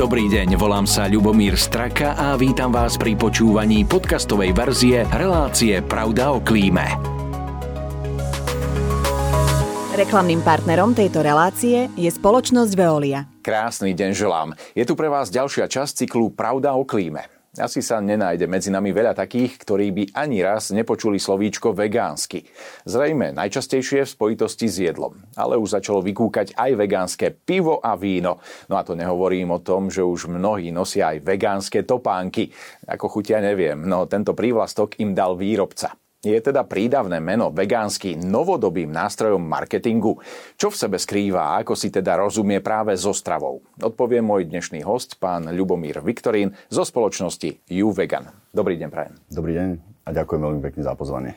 Dobrý deň, volám sa Ľubomír Straka a vítam vás pri počúvaní podcastovej verzie relácie Pravda o klíme. Reklamným partnerom tejto relácie je spoločnosť Veolia. Krásny deň želám. Je tu pre vás ďalšia časť cyklu Pravda o klíme. Asi sa nenájde medzi nami veľa takých, ktorí by ani raz nepočuli slovíčko vegánsky. Zrejme najčastejšie v spojitosti s jedlom. Ale už začalo vykúkať aj vegánske pivo a víno. No a to nehovorím o tom, že už mnohí nosia aj vegánske topánky. Ako chutia neviem, no tento prívlastok im dal výrobca. Je teda prídavné meno vegánsky novodobým nástrojom marketingu? Čo v sebe skrýva a ako si teda rozumie práve so stravou? Odpovie môj dnešný host, pán Ľubomír Viktorín zo spoločnosti YouVegan. Dobrý deň, prajem. Dobrý deň a ďakujem veľmi pekne za pozvanie.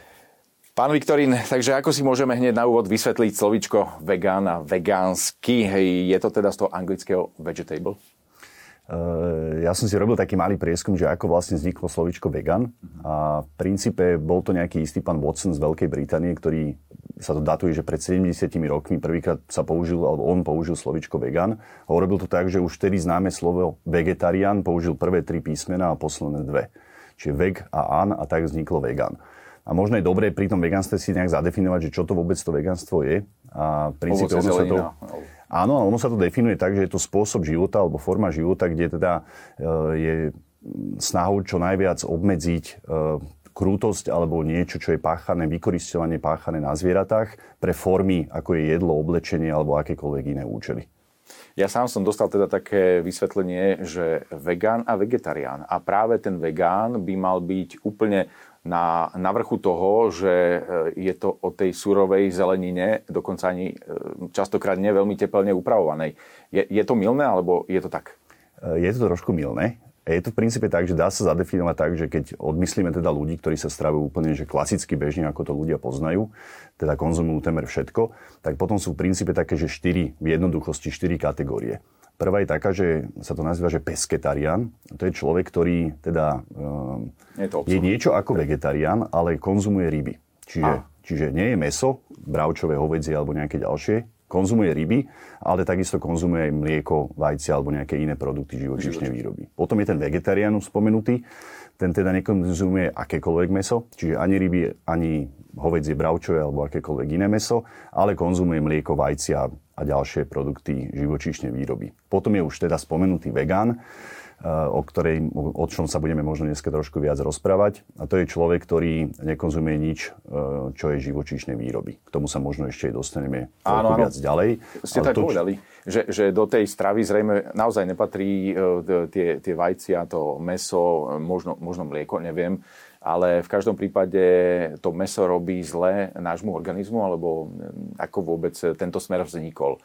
Pán Viktorín, takže ako si môžeme hneď na úvod vysvetliť slovičko vegán a vegánsky? Je to teda z toho anglického vegetable? Ja som si robil taký malý prieskum, že ako vlastne vzniklo slovičko vegan. A v princípe bol to nejaký istý pán Watson z Veľkej Británie, ktorý sa to datuje, že pred 70 rokmi prvýkrát sa použil, alebo on použil slovičko vegan. A urobil to tak, že už vtedy známe slovo vegetarián použil prvé tri písmena a posledné dve. Čiže veg a an a tak vzniklo vegan. A možno je dobré pri tom vegánstve si nejak zadefinovať, že čo to vôbec to vegánstvo je. A v princípe ono sa to... Áno, ono sa to definuje tak, že je to spôsob života alebo forma života, kde teda e, je snahou čo najviac obmedziť e, krútosť alebo niečo, čo je páchané, vykoristovanie páchané na zvieratách pre formy, ako je jedlo, oblečenie alebo akékoľvek iné účely. Ja sám som dostal teda také vysvetlenie, že vegán a vegetarián. A práve ten vegán by mal byť úplne na, na vrchu toho, že e, je to o tej surovej zelenine, dokonca ani e, častokrát nie veľmi teplne upravovanej. Je, je to milné, alebo je to tak? E, je to trošku milné. Je to v princípe tak, že dá sa zadefinovať tak, že keď odmyslíme teda ľudí, ktorí sa stravujú úplne že klasicky bežne, ako to ľudia poznajú, teda konzumujú temer všetko, tak potom sú v princípe také, že štyri, v jednoduchosti štyri kategórie. Prvá je taká, že sa to nazýva, že pesketarian. To je človek, ktorý teda um, je, to je niečo ako vegetarián, ale konzumuje ryby. Čiže, čiže nie je meso, bravčové, hovedzie alebo nejaké ďalšie, konzumuje ryby, ale takisto konzumuje aj mlieko, vajce alebo nejaké iné produkty živočíšnej výroby. Potom je ten vegetarián spomenutý, ten teda nekonzumuje akékoľvek meso, čiže ani ryby, ani hovedzie, bravčové alebo akékoľvek iné meso, ale konzumuje mlieko, vajcia a ďalšie produkty živočíšnej výroby. Potom je už teda spomenutý vegán, o, ktorej, o čom sa budeme možno dneska trošku viac rozprávať. A to je človek, ktorý nekonzumuje nič, eh, čo je živočíšnej výroby. K tomu sa možno ešte aj dostaneme áno, áno. viac ďalej. Ste Ale tak to, povedali, že, že do tej stravy zrejme naozaj nepatrí eh, tie, tie vajcia, to meso, možno, možno mlieko, neviem ale v každom prípade to meso robí zle nášmu organizmu, alebo mm, ako vôbec tento smer vznikol.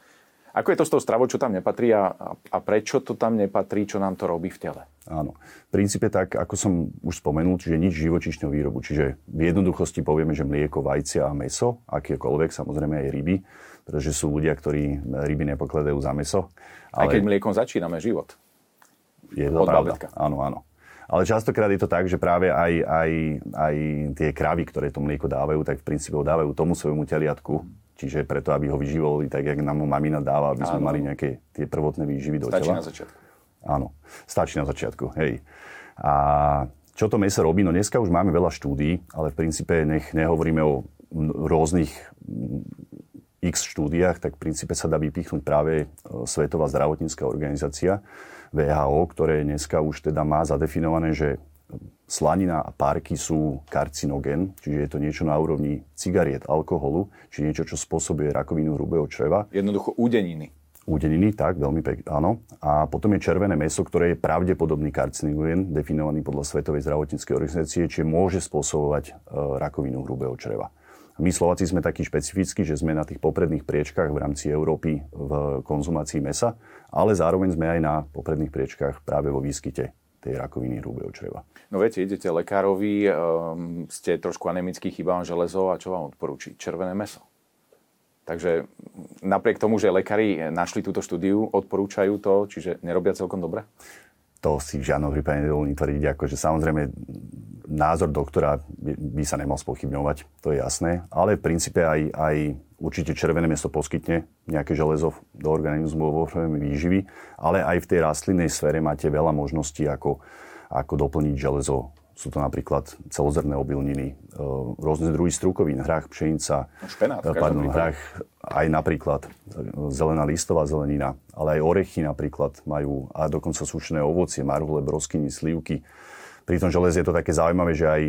Ako je to s tou stravou, čo tam nepatrí a, a prečo to tam nepatrí, čo nám to robí v tele? Áno. V princípe tak, ako som už spomenul, čiže nič živočišného výrobu. Čiže v jednoduchosti povieme, že mlieko, vajcia a meso, akékoľvek, samozrejme aj ryby, pretože sú ľudia, ktorí ryby nepokladajú za meso. Ale... Aj keď mliekom začíname život. Je to pravda. Áno, áno. Ale častokrát je to tak, že práve aj, aj, aj tie kravy, ktoré to mlieko dávajú, tak v princípe dávajú tomu svojmu teliatku. Čiže preto, aby ho vyživovali tak, jak nám ho mamina dáva, aby sme Áno. mali nejaké tie prvotné výživy do Stačí tela. na začiatku. Áno, stačí na začiatku, hej. A čo to meso robí? No dneska už máme veľa štúdí, ale v princípe nech nehovoríme o rôznych x štúdiách, tak v princípe sa dá vypichnúť práve e, Svetová zdravotnícká organizácia, VHO, ktoré dneska už teda má zadefinované, že slanina a párky sú karcinogen, čiže je to niečo na úrovni cigariet, alkoholu, čiže niečo, čo spôsobuje rakovinu hrubého čreva. Jednoducho údeniny. Údeniny, tak, veľmi pekne, áno. A potom je červené meso, ktoré je pravdepodobný karcinogen, definovaný podľa Svetovej zdravotníckej organizácie, čiže môže spôsobovať e, rakovinu hrubého čreva. My Slováci sme takí špecifickí, že sme na tých popredných priečkách v rámci Európy v konzumácii mesa, ale zároveň sme aj na popredných priečkách práve vo výskyte tej rakoviny hrubého čreva. No viete, idete lekárovi, um, ste trošku anemický, chýba vám železo a čo vám odporúči? Červené meso. Takže napriek tomu, že lekári našli túto štúdiu, odporúčajú to, čiže nerobia celkom dobre? To si v žiadnom prípade nedovolím tvrdiť. Akože samozrejme názor doktora by sa nemal spochybňovať, to je jasné. Ale v princípe aj, aj určite červené meso poskytne nejaké železo do organizmu vo forme výživy, ale aj v tej rastlinnej sfére máte veľa možností, ako, ako doplniť železo sú to napríklad celozrné obilniny, e, rôzne druhy strukovín, hrách, pšenica, špenát, e, pardon, hrách, aj napríklad e, zelená listová zelenina, ale aj orechy napríklad majú, a dokonca sušené ovocie, marhule, broskyny, slivky. Pri tom železe je to také zaujímavé, že aj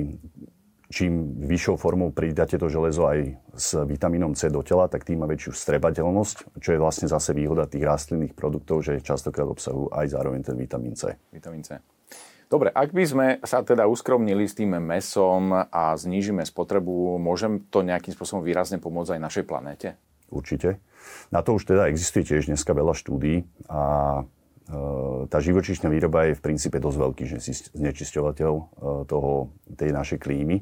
čím vyššou formou pridáte to železo aj s vitamínom C do tela, tak tým má väčšiu strebateľnosť, čo je vlastne zase výhoda tých rastlinných produktov, že častokrát obsahujú aj zároveň ten vitamín C. Vitamín C. Dobre, ak by sme sa teda uskromnili s tým mesom a znížime spotrebu, môžem to nejakým spôsobom výrazne pomôcť aj našej planéte? Určite. Na to už teda existuje tiež dneska veľa štúdí a tá živočíšna výroba je v princípe dosť veľký znečisťovateľ e, toho, tej našej klímy.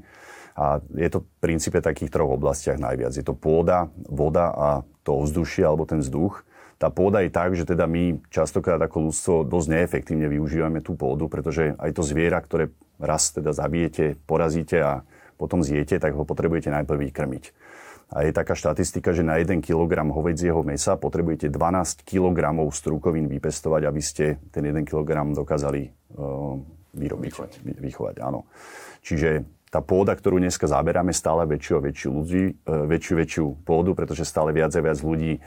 A je to v princípe takých troch oblastiach najviac. Je to pôda, voda a to ovzdušie alebo ten vzduch tá pôda je tak, že teda my častokrát ako ľudstvo dosť neefektívne využívame tú pôdu, pretože aj to zviera, ktoré raz teda zabijete, porazíte a potom zjete, tak ho potrebujete najprv vykrmiť. A je taká štatistika, že na 1 kg hovedzieho mesa potrebujete 12 kg strukovín vypestovať, aby ste ten 1 kg dokázali uh, vyrobiť. Vychovať. Vychovať, áno. Čiže tá pôda, ktorú dneska zaberáme, stále väčšiu a väčšiu, ľudí, uh, väčšiu, väčšiu pôdu, pretože stále viac a viac ľudí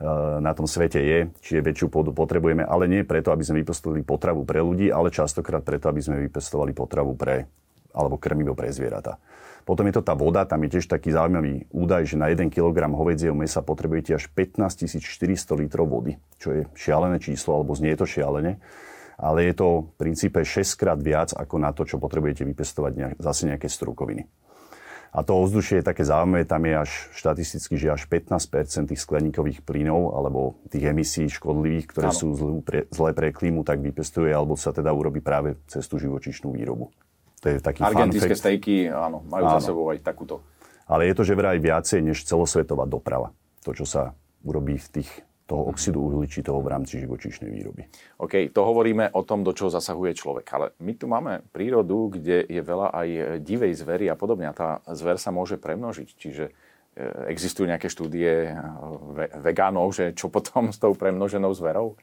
Eh, na tom svete je, čiže väčšiu pôdu potrebujeme, ale nie preto, aby sme vypestovali potravu pre ľudí, ale častokrát preto, aby sme vypestovali potravu pre, alebo krmivo pre zvieratá. Potom je to tá voda, tam je tiež taký zaujímavý údaj, že na 1 kg hovedzieho mesa potrebujete až 15 400 litrov vody, čo je šialené číslo, alebo znie to šialene, ale je to v princípe 6 krát viac ako na to, čo potrebujete vypestovať nejak, zase nejaké strukoviny. A to ovzdušie je také zaujímavé, tam je až štatisticky, že až 15 tých skleníkových plynov alebo tých emisí škodlivých, ktoré ano. sú zlé pre, zlé pre klímu, tak vypestuje alebo sa teda urobí práve cez tú živočišnú výrobu. To je taký Argentinské stejky, áno, majú áno. za sebou aj takúto. Ale je to že vraj viacej než celosvetová doprava. To, čo sa urobí v tých toho oxidu uhličitého v rámci živočíšnej výroby. OK, to hovoríme o tom, do čoho zasahuje človek. Ale my tu máme prírodu, kde je veľa aj divej zvery a podobne. A tá zver sa môže premnožiť. Čiže e, existujú nejaké štúdie e, vegánov, že čo potom s tou premnoženou zverou?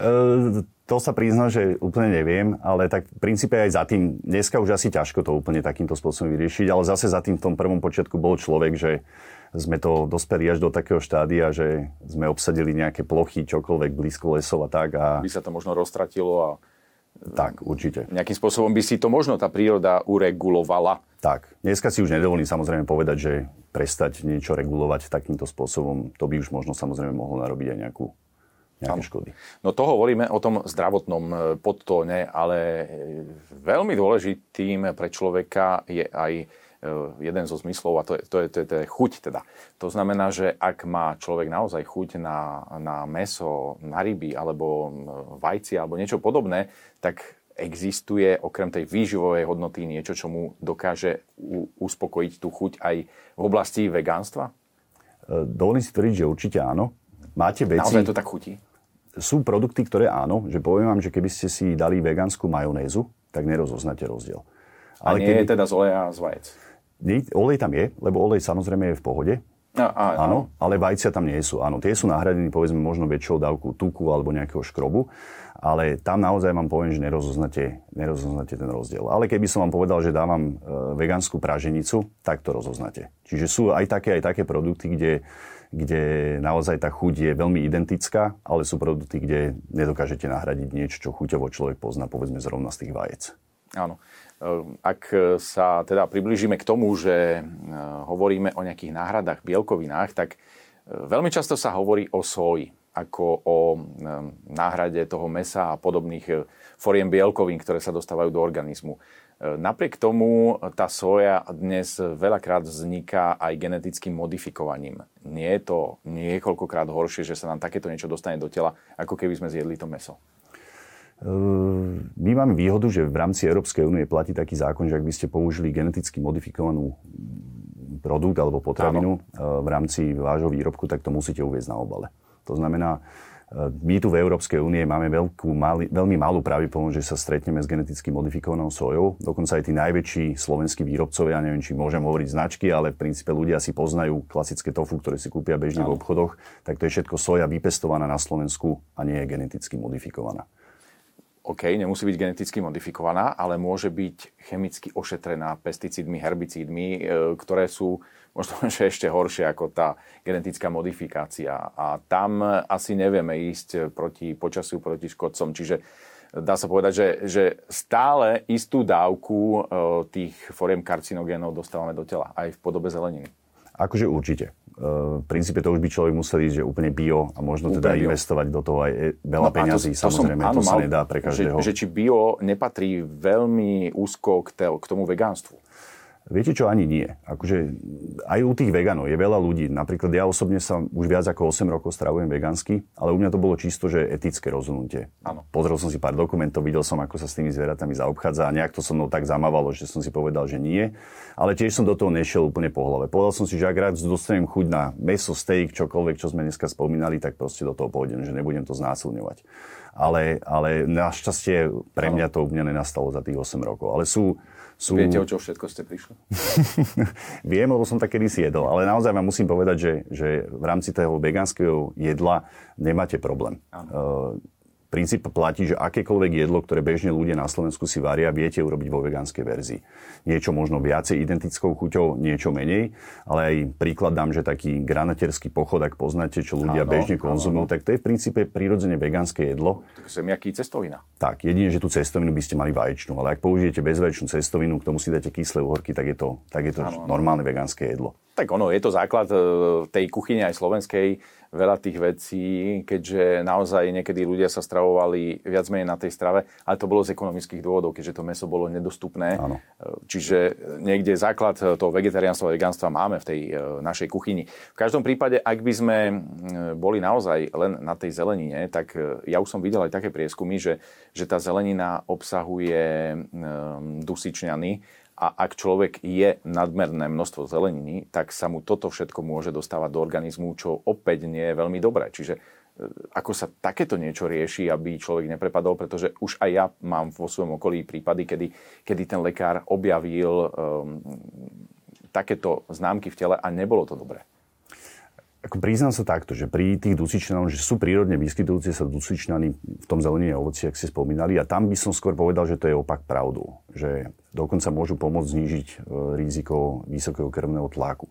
E, to sa priznám, že úplne neviem, ale tak v princípe aj za tým, dneska už asi ťažko to úplne takýmto spôsobom vyriešiť, ale zase za tým v tom prvom počiatku bol človek, že sme to dospeli až do takého štádia, že sme obsadili nejaké plochy, čokoľvek blízko lesov a tak. A... By sa to možno roztratilo a tak, určite. Nejakým spôsobom by si to možno tá príroda uregulovala. Tak. Dneska si už nedovolím samozrejme povedať, že prestať niečo regulovať takýmto spôsobom, to by už možno samozrejme mohlo narobiť aj nejakú nejaké škody. No to hovoríme o tom zdravotnom e, podtóne, ale e, veľmi dôležitým pre človeka je aj Eh, jeden zo zmyslov a to je, to, je, to, je, to je chuť teda. To znamená, že ak má človek naozaj chuť na, na meso, na ryby alebo vajci alebo niečo podobné, tak existuje okrem tej výživovej hodnoty niečo, čo mu dokáže u, uspokojiť tú chuť aj v oblasti vegánstva? Dovolím si tvrdiť, že určite áno. Máte veci... Naozaj to tak chutí? Sú produkty, ktoré áno, že poviem vám, že keby ste si dali vegánsku majonézu, tak nerozoznáte rozdiel. Ale a nie keby... je teda z oleja a z vajec? Olej tam je, lebo olej samozrejme je v pohode. A, áno, ale vajcia tam nie sú. Áno, tie sú nahradení povedzme možno väčšou dávku tuku alebo nejakého škrobu, ale tam naozaj vám poviem, že nerozoznáte, nerozoznáte ten rozdiel. Ale keby som vám povedal, že dávam e, vegánsku praženicu, tak to rozoznáte. Čiže sú aj také, aj také produkty, kde, kde naozaj tá chuť je veľmi identická, ale sú produkty, kde nedokážete nahradiť niečo, čo chuťovo človek pozná, povedzme zrovna z tých vajec. Áno. Ehm, ak sa teda priblížime k tomu, že ehm, hovoríme o nejakých náhradách bielkovinách, tak ehm, veľmi často sa hovorí o soji ako o náhrade toho mesa a podobných foriem bielkovín, ktoré sa dostávajú do organizmu. Napriek tomu tá soja dnes veľakrát vzniká aj genetickým modifikovaním. Nie je to niekoľkokrát horšie, že sa nám takéto niečo dostane do tela, ako keby sme zjedli to meso. My máme výhodu, že v rámci Európskej únie platí taký zákon, že ak by ste použili geneticky modifikovanú produkt alebo potravinu Áno. v rámci vášho výrobku, tak to musíte uvieť na obale. To znamená, My tu v Európskej únie máme veľkú, mali, veľmi malú pravdepodobnosť, že sa stretneme s geneticky modifikovanou sojou. Dokonca aj tí najväčší slovenskí výrobcovia, ja neviem, či môžem hovoriť značky, ale v princípe ľudia si poznajú klasické tofu, ktoré si kúpia bežne v obchodoch, tak to je všetko soja vypestovaná na Slovensku a nie je geneticky modifikovaná. OK, nemusí byť geneticky modifikovaná, ale môže byť chemicky ošetrená pesticídmi, herbicídmi, e, ktoré sú možno ešte horšie ako tá genetická modifikácia. A tam asi nevieme ísť proti počasiu, proti škodcom. Čiže dá sa povedať, že, že stále istú dávku e, tých foriem karcinogénov dostávame do tela, aj v podobe zeleniny. Akože určite. E, v princípe to už by človek musel ísť, že úplne bio a možno úplne teda bio. investovať do toho aj veľa no, peňazí. To, to samozrejme, som, áno, to sa nedá pre každého. Že, že či bio nepatrí veľmi úzko k, te, k tomu vegánstvu. Viete čo, ani nie. Akože aj u tých veganov je veľa ľudí. Napríklad ja osobne sa už viac ako 8 rokov stravujem vegansky, ale u mňa to bolo čisto, že etické rozhodnutie. Ano. Pozrel som si pár dokumentov, videl som, ako sa s tými zvieratami zaobchádza a nejak to so mnou tak zamávalo, že som si povedal, že nie. Ale tiež som do toho nešiel úplne po hlave. Povedal som si, že ak rád dostanem chuť na meso, steak, čokoľvek, čo sme dneska spomínali, tak proste do toho pôjdem, že nebudem to znásilňovať. Ale, ale našťastie pre mňa to úplne nenastalo za tých 8 rokov. Ale sú, sú... Viete, o čo všetko ste prišli? Viem, lebo som tak kedysi jedol, ale naozaj vám musím povedať, že, že v rámci toho vegánskeho jedla nemáte problém. Ano princíp platí, že akékoľvek jedlo, ktoré bežne ľudia na Slovensku si varia, viete urobiť vo vegánskej verzii. Niečo možno viacej identickou chuťou, niečo menej, ale aj príklad dám, že taký granaterský pochod, ak poznáte, čo ľudia áno, bežne konzumujú, tak to je v princípe prirodzene vegánske jedlo. Tak zemiaky cestovina. Tak, jedine, že tú cestovinu by ste mali vaječnú, ale ak použijete bezvaječnú cestovinu, k tomu si dáte kyslé uhorky, tak je to, tak je to áno, normálne vegánske jedlo. Tak ono, je to základ e, tej kuchyne aj slovenskej, veľa tých vecí, keďže naozaj niekedy ľudia sa stravovali viac menej na tej strave, ale to bolo z ekonomických dôvodov, keďže to meso bolo nedostupné. Áno. E, čiže niekde základ toho vegetariánstva a vegánstva máme v tej e, našej kuchyni. V každom prípade, ak by sme boli naozaj len na tej zelenine, tak ja už som videl aj také prieskumy, že, že tá zelenina obsahuje dusičňany, a ak človek je nadmerné množstvo zeleniny, tak sa mu toto všetko môže dostávať do organizmu, čo opäť nie je veľmi dobré. Čiže e, ako sa takéto niečo rieši, aby človek neprepadol, pretože už aj ja mám vo svojom okolí prípady, kedy, kedy ten lekár objavil um, takéto známky v tele a nebolo to dobré. Ako priznám sa takto, že pri tých dusičnanoch, že sú prírodne vyskytujúce sa dusičnany v tom zelenine a ovoci, ak ste spomínali, a tam by som skôr povedal, že to je opak pravdu. Že dokonca môžu pomôcť znížiť e, riziko vysokého krvného tlaku.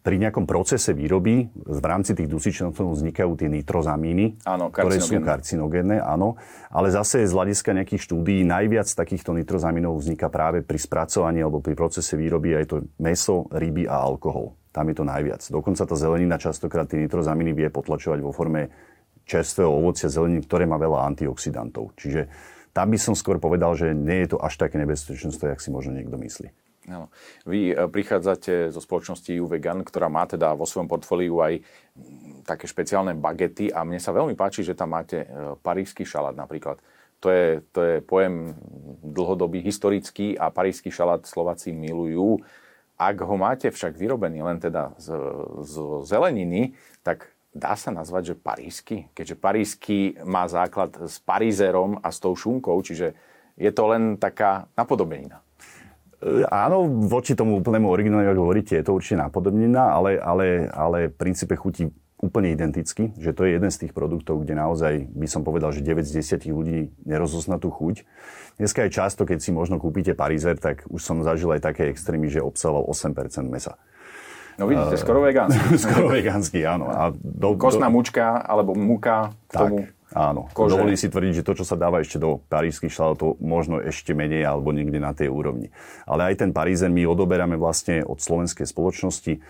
Pri nejakom procese výroby v rámci tých dusičnanov vznikajú tie nitrozamíny, áno, ktoré sú karcinogénne, áno. Ale zase z hľadiska nejakých štúdií najviac takýchto nitrozamínov vzniká práve pri spracovaní alebo pri procese výroby aj to meso, ryby a alkohol. Tam je to najviac. Dokonca tá zelenina častokrát tie nitrozaminy vie potlačovať vo forme čerstvého ovocia zeleniny, ktoré má veľa antioxidantov. Čiže tam by som skôr povedal, že nie je to až také nebezpečenstvo, jak si možno niekto myslí. No. Vy e, prichádzate zo spoločnosti EU Vegan, ktorá má teda vo svojom portfóliu aj také špeciálne bagety a mne sa veľmi páči, že tam máte e, parížský šalát napríklad. To je, to je pojem dlhodobý, historický a parížský šalát Slováci milujú. Ak ho máte však vyrobený len teda z, z zeleniny, tak dá sa nazvať, že parísky? Keďže parísky má základ s parízerom a s tou šunkou, čiže je to len taká napodobenina. Áno, voči tomu úplnému originálu, ako hovoríte, je to určite napodobnina, ale, ale, ale v princípe chutí úplne identicky, že to je jeden z tých produktov, kde naozaj by som povedal, že 9 z 10 ľudí nerozozná tú chuť. Dneska je často, keď si možno kúpite parizer, tak už som zažil aj také extrémy, že obsahoval 8% mesa. No vidíte, uh, skoro vegánsky. skoro vegánsky, áno. A do, Kostná do... mučka alebo múka k tak. tomu Áno, kože. dovolím si tvrdiť, že to, čo sa dáva ešte do parížských šalátov, možno ešte menej alebo niekde na tej úrovni. Ale aj ten parízen my odoberáme vlastne od slovenskej spoločnosti, e,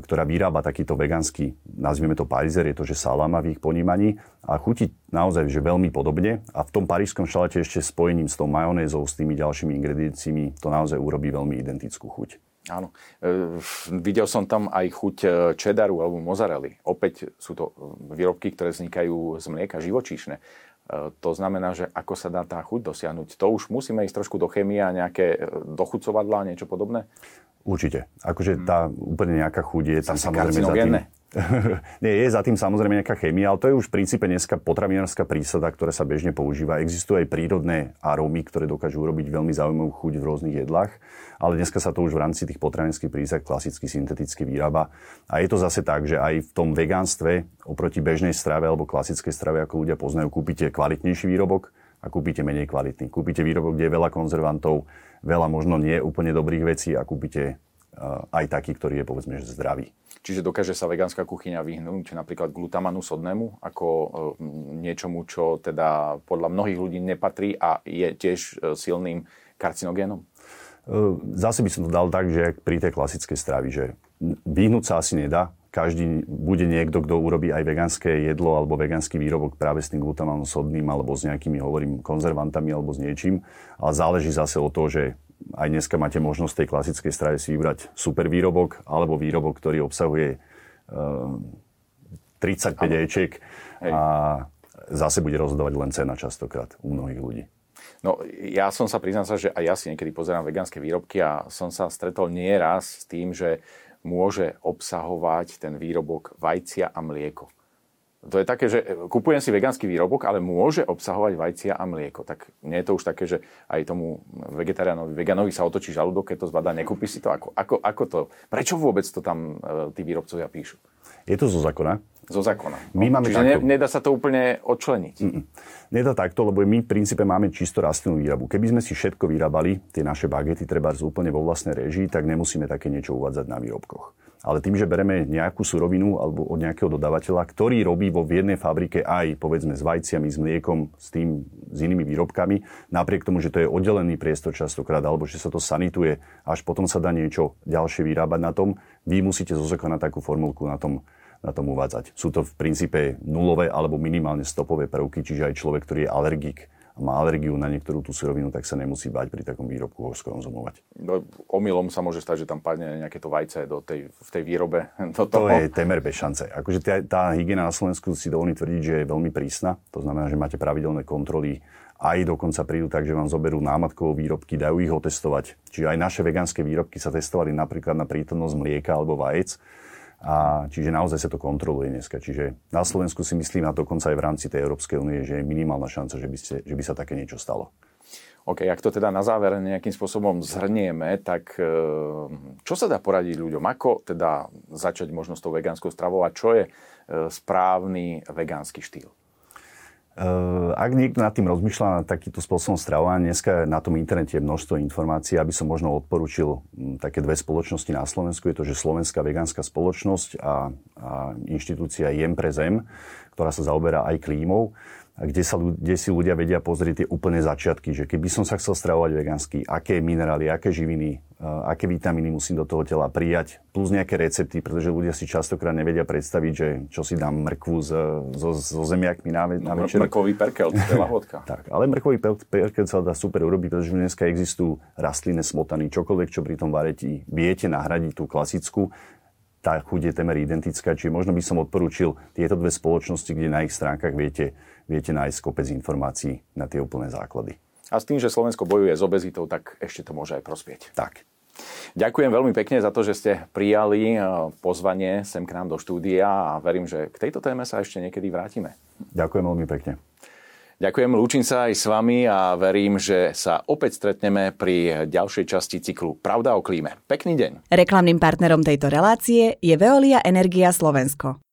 ktorá vyrába takýto vegánsky, nazvieme to parízer, je to, že salama v ich ponímaní a chutí naozaj že veľmi podobne a v tom parížskom šaláte ešte spojením s tou majonézou, s tými ďalšími ingredienciami, to naozaj urobí veľmi identickú chuť. Áno. E, videl som tam aj chuť čedaru e, alebo mozarely. Opäť sú to e, výrobky, ktoré vznikajú z mlieka živočíšne. E, to znamená, že ako sa dá tá chuť dosiahnuť. To už musíme ísť trošku do chemie a nejaké e, dochucovadlá, niečo podobné? Určite. Akože tá úplne nejaká chuť je tam samozrejme za tým. Nie, je za tým samozrejme nejaká chémia, ale to je už v princípe dneska potravinárska prísada, ktorá sa bežne používa. Existujú aj prírodné arómy, ktoré dokážu urobiť veľmi zaujímavú chuť v rôznych jedlách, ale dneska sa to už v rámci tých potravinských prísad klasicky synteticky vyrába. A je to zase tak, že aj v tom vegánstve oproti bežnej strave alebo klasickej strave, ako ľudia poznajú, kúpite kvalitnejší výrobok a kúpite menej kvalitný. Kúpite výrobok, kde je veľa konzervantov, veľa možno nie úplne dobrých vecí a kúpite aj taký, ktorý je povedzme že zdravý. Čiže dokáže sa vegánska kuchyňa vyhnúť napríklad glutamanu sodnému ako e, niečomu, čo teda podľa mnohých ľudí nepatrí a je tiež e, silným karcinogénom? Zase by som to dal tak, že pri tej klasickej stravy, že vyhnúť sa asi nedá. Každý bude niekto, kto urobí aj vegánske jedlo alebo vegánsky výrobok práve s tým glutamanom sodným alebo s nejakými, hovorím, konzervantami alebo s niečím. Ale záleží zase o to, že aj dneska máte možnosť tej klasickej strave si vybrať super výrobok alebo výrobok, ktorý obsahuje uh, 35 Ečiek a zase bude rozhodovať len cena častokrát u mnohých ľudí. No, ja som sa priznal sa, že aj ja si niekedy pozerám vegánske výrobky a som sa stretol nieraz s tým, že môže obsahovať ten výrobok vajcia a mlieko. To je také, že kupujem si vegánsky výrobok, ale môže obsahovať vajcia a mlieko. Tak nie je to už také, že aj tomu vegetariánovi, veganovi sa otočí žalúdok, keď to zbadá, nekúpi si to. Ako, ako, ako to? Prečo vôbec to tam e, tí výrobcovia píšu? Je to zo zákona. Zo zákona. My no. máme Čiže takto. ne, nedá sa to úplne odčleniť. Mm-mm. Nedá takto, lebo my v princípe máme čisto rastlinnú výrobu. Keby sme si všetko vyrábali, tie naše bagety treba úplne vo vlastnej režii, tak nemusíme také niečo uvádzať na výrobkoch ale tým, že bereme nejakú surovinu alebo od nejakého dodávateľa, ktorý robí vo jednej fabrike aj povedzme s vajciami, s mliekom, s tým, s inými výrobkami, napriek tomu, že to je oddelený priestor častokrát, alebo že sa to sanituje, až potom sa dá niečo ďalšie vyrábať na tom, vy musíte zo na takú formulku na tom, na tom uvádzať. Sú to v princípe nulové alebo minimálne stopové prvky, čiže aj človek, ktorý je alergik a má alergiu na niektorú tú surovinu, tak sa nemusí bať pri takom výrobku ho skonzumovať. No, omylom sa môže stať, že tam padne nejaké to vajce do tej, v tej výrobe. Do toho. To je temer bez šance. Akože tá, tá hygiena na Slovensku si dovolí tvrdiť, že je veľmi prísna. To znamená, že máte pravidelné kontroly aj dokonca prídu tak, že vám zoberú námatkovo výrobky, dajú ich otestovať. Čiže aj naše vegánske výrobky sa testovali napríklad na prítomnosť mlieka alebo vajec a čiže naozaj sa to kontroluje dneska. Čiže na Slovensku si myslím, a dokonca aj v rámci tej Európskej únie, že je minimálna šanca, že by, ste, že by sa také niečo stalo. OK, ak to teda na záver nejakým spôsobom zhrnieme, tak e, čo sa dá poradiť ľuďom? Ako teda začať možno s tou vegánskou stravou a čo je e, správny vegánsky štýl? Eh, ak niekto nad tým rozmýšľa na takýto spôsobom stravovania, dneska na tom internete je množstvo informácií, aby som možno odporučil hm, také dve spoločnosti na Slovensku. Je to, že Slovenská vegánska spoločnosť a, a inštitúcia Jem pre zem, ktorá sa zaoberá aj klímou kde, sa, kde si ľudia vedia pozrieť tie úplné začiatky, že keby som sa chcel stravovať vegánsky, aké minerály, aké živiny, aké vitamíny musím do toho tela prijať, plus nejaké recepty, pretože ľudia si častokrát nevedia predstaviť, že čo si dám mrkvu so, so zemiakmi na, na no, večer. Mrkový perkel, to je lahodka. tak, ale mrkový perkel sa dá super urobiť, pretože dneska existujú rastlinné smotany, čokoľvek, čo pri tom varetí viete nahradiť tú klasickú, tá chuť je temer identická, čiže možno by som odporúčil tieto dve spoločnosti, kde na ich stránkach viete, viete nájsť kopec informácií na tie úplné základy. A s tým, že Slovensko bojuje s obezitou, tak ešte to môže aj prospieť. Tak. Ďakujem veľmi pekne za to, že ste prijali eh, pozvanie sem k nám do štúdia a verím, že k tejto téme sa ešte niekedy vrátime. Ďakujem veľmi pekne. Ďakujem, lúčim sa aj s vami a verím, že sa opäť stretneme pri ďalšej časti cyklu Pravda o klíme. Pekný deň. Reklamným partnerom tejto relácie je Veolia Energia Slovensko.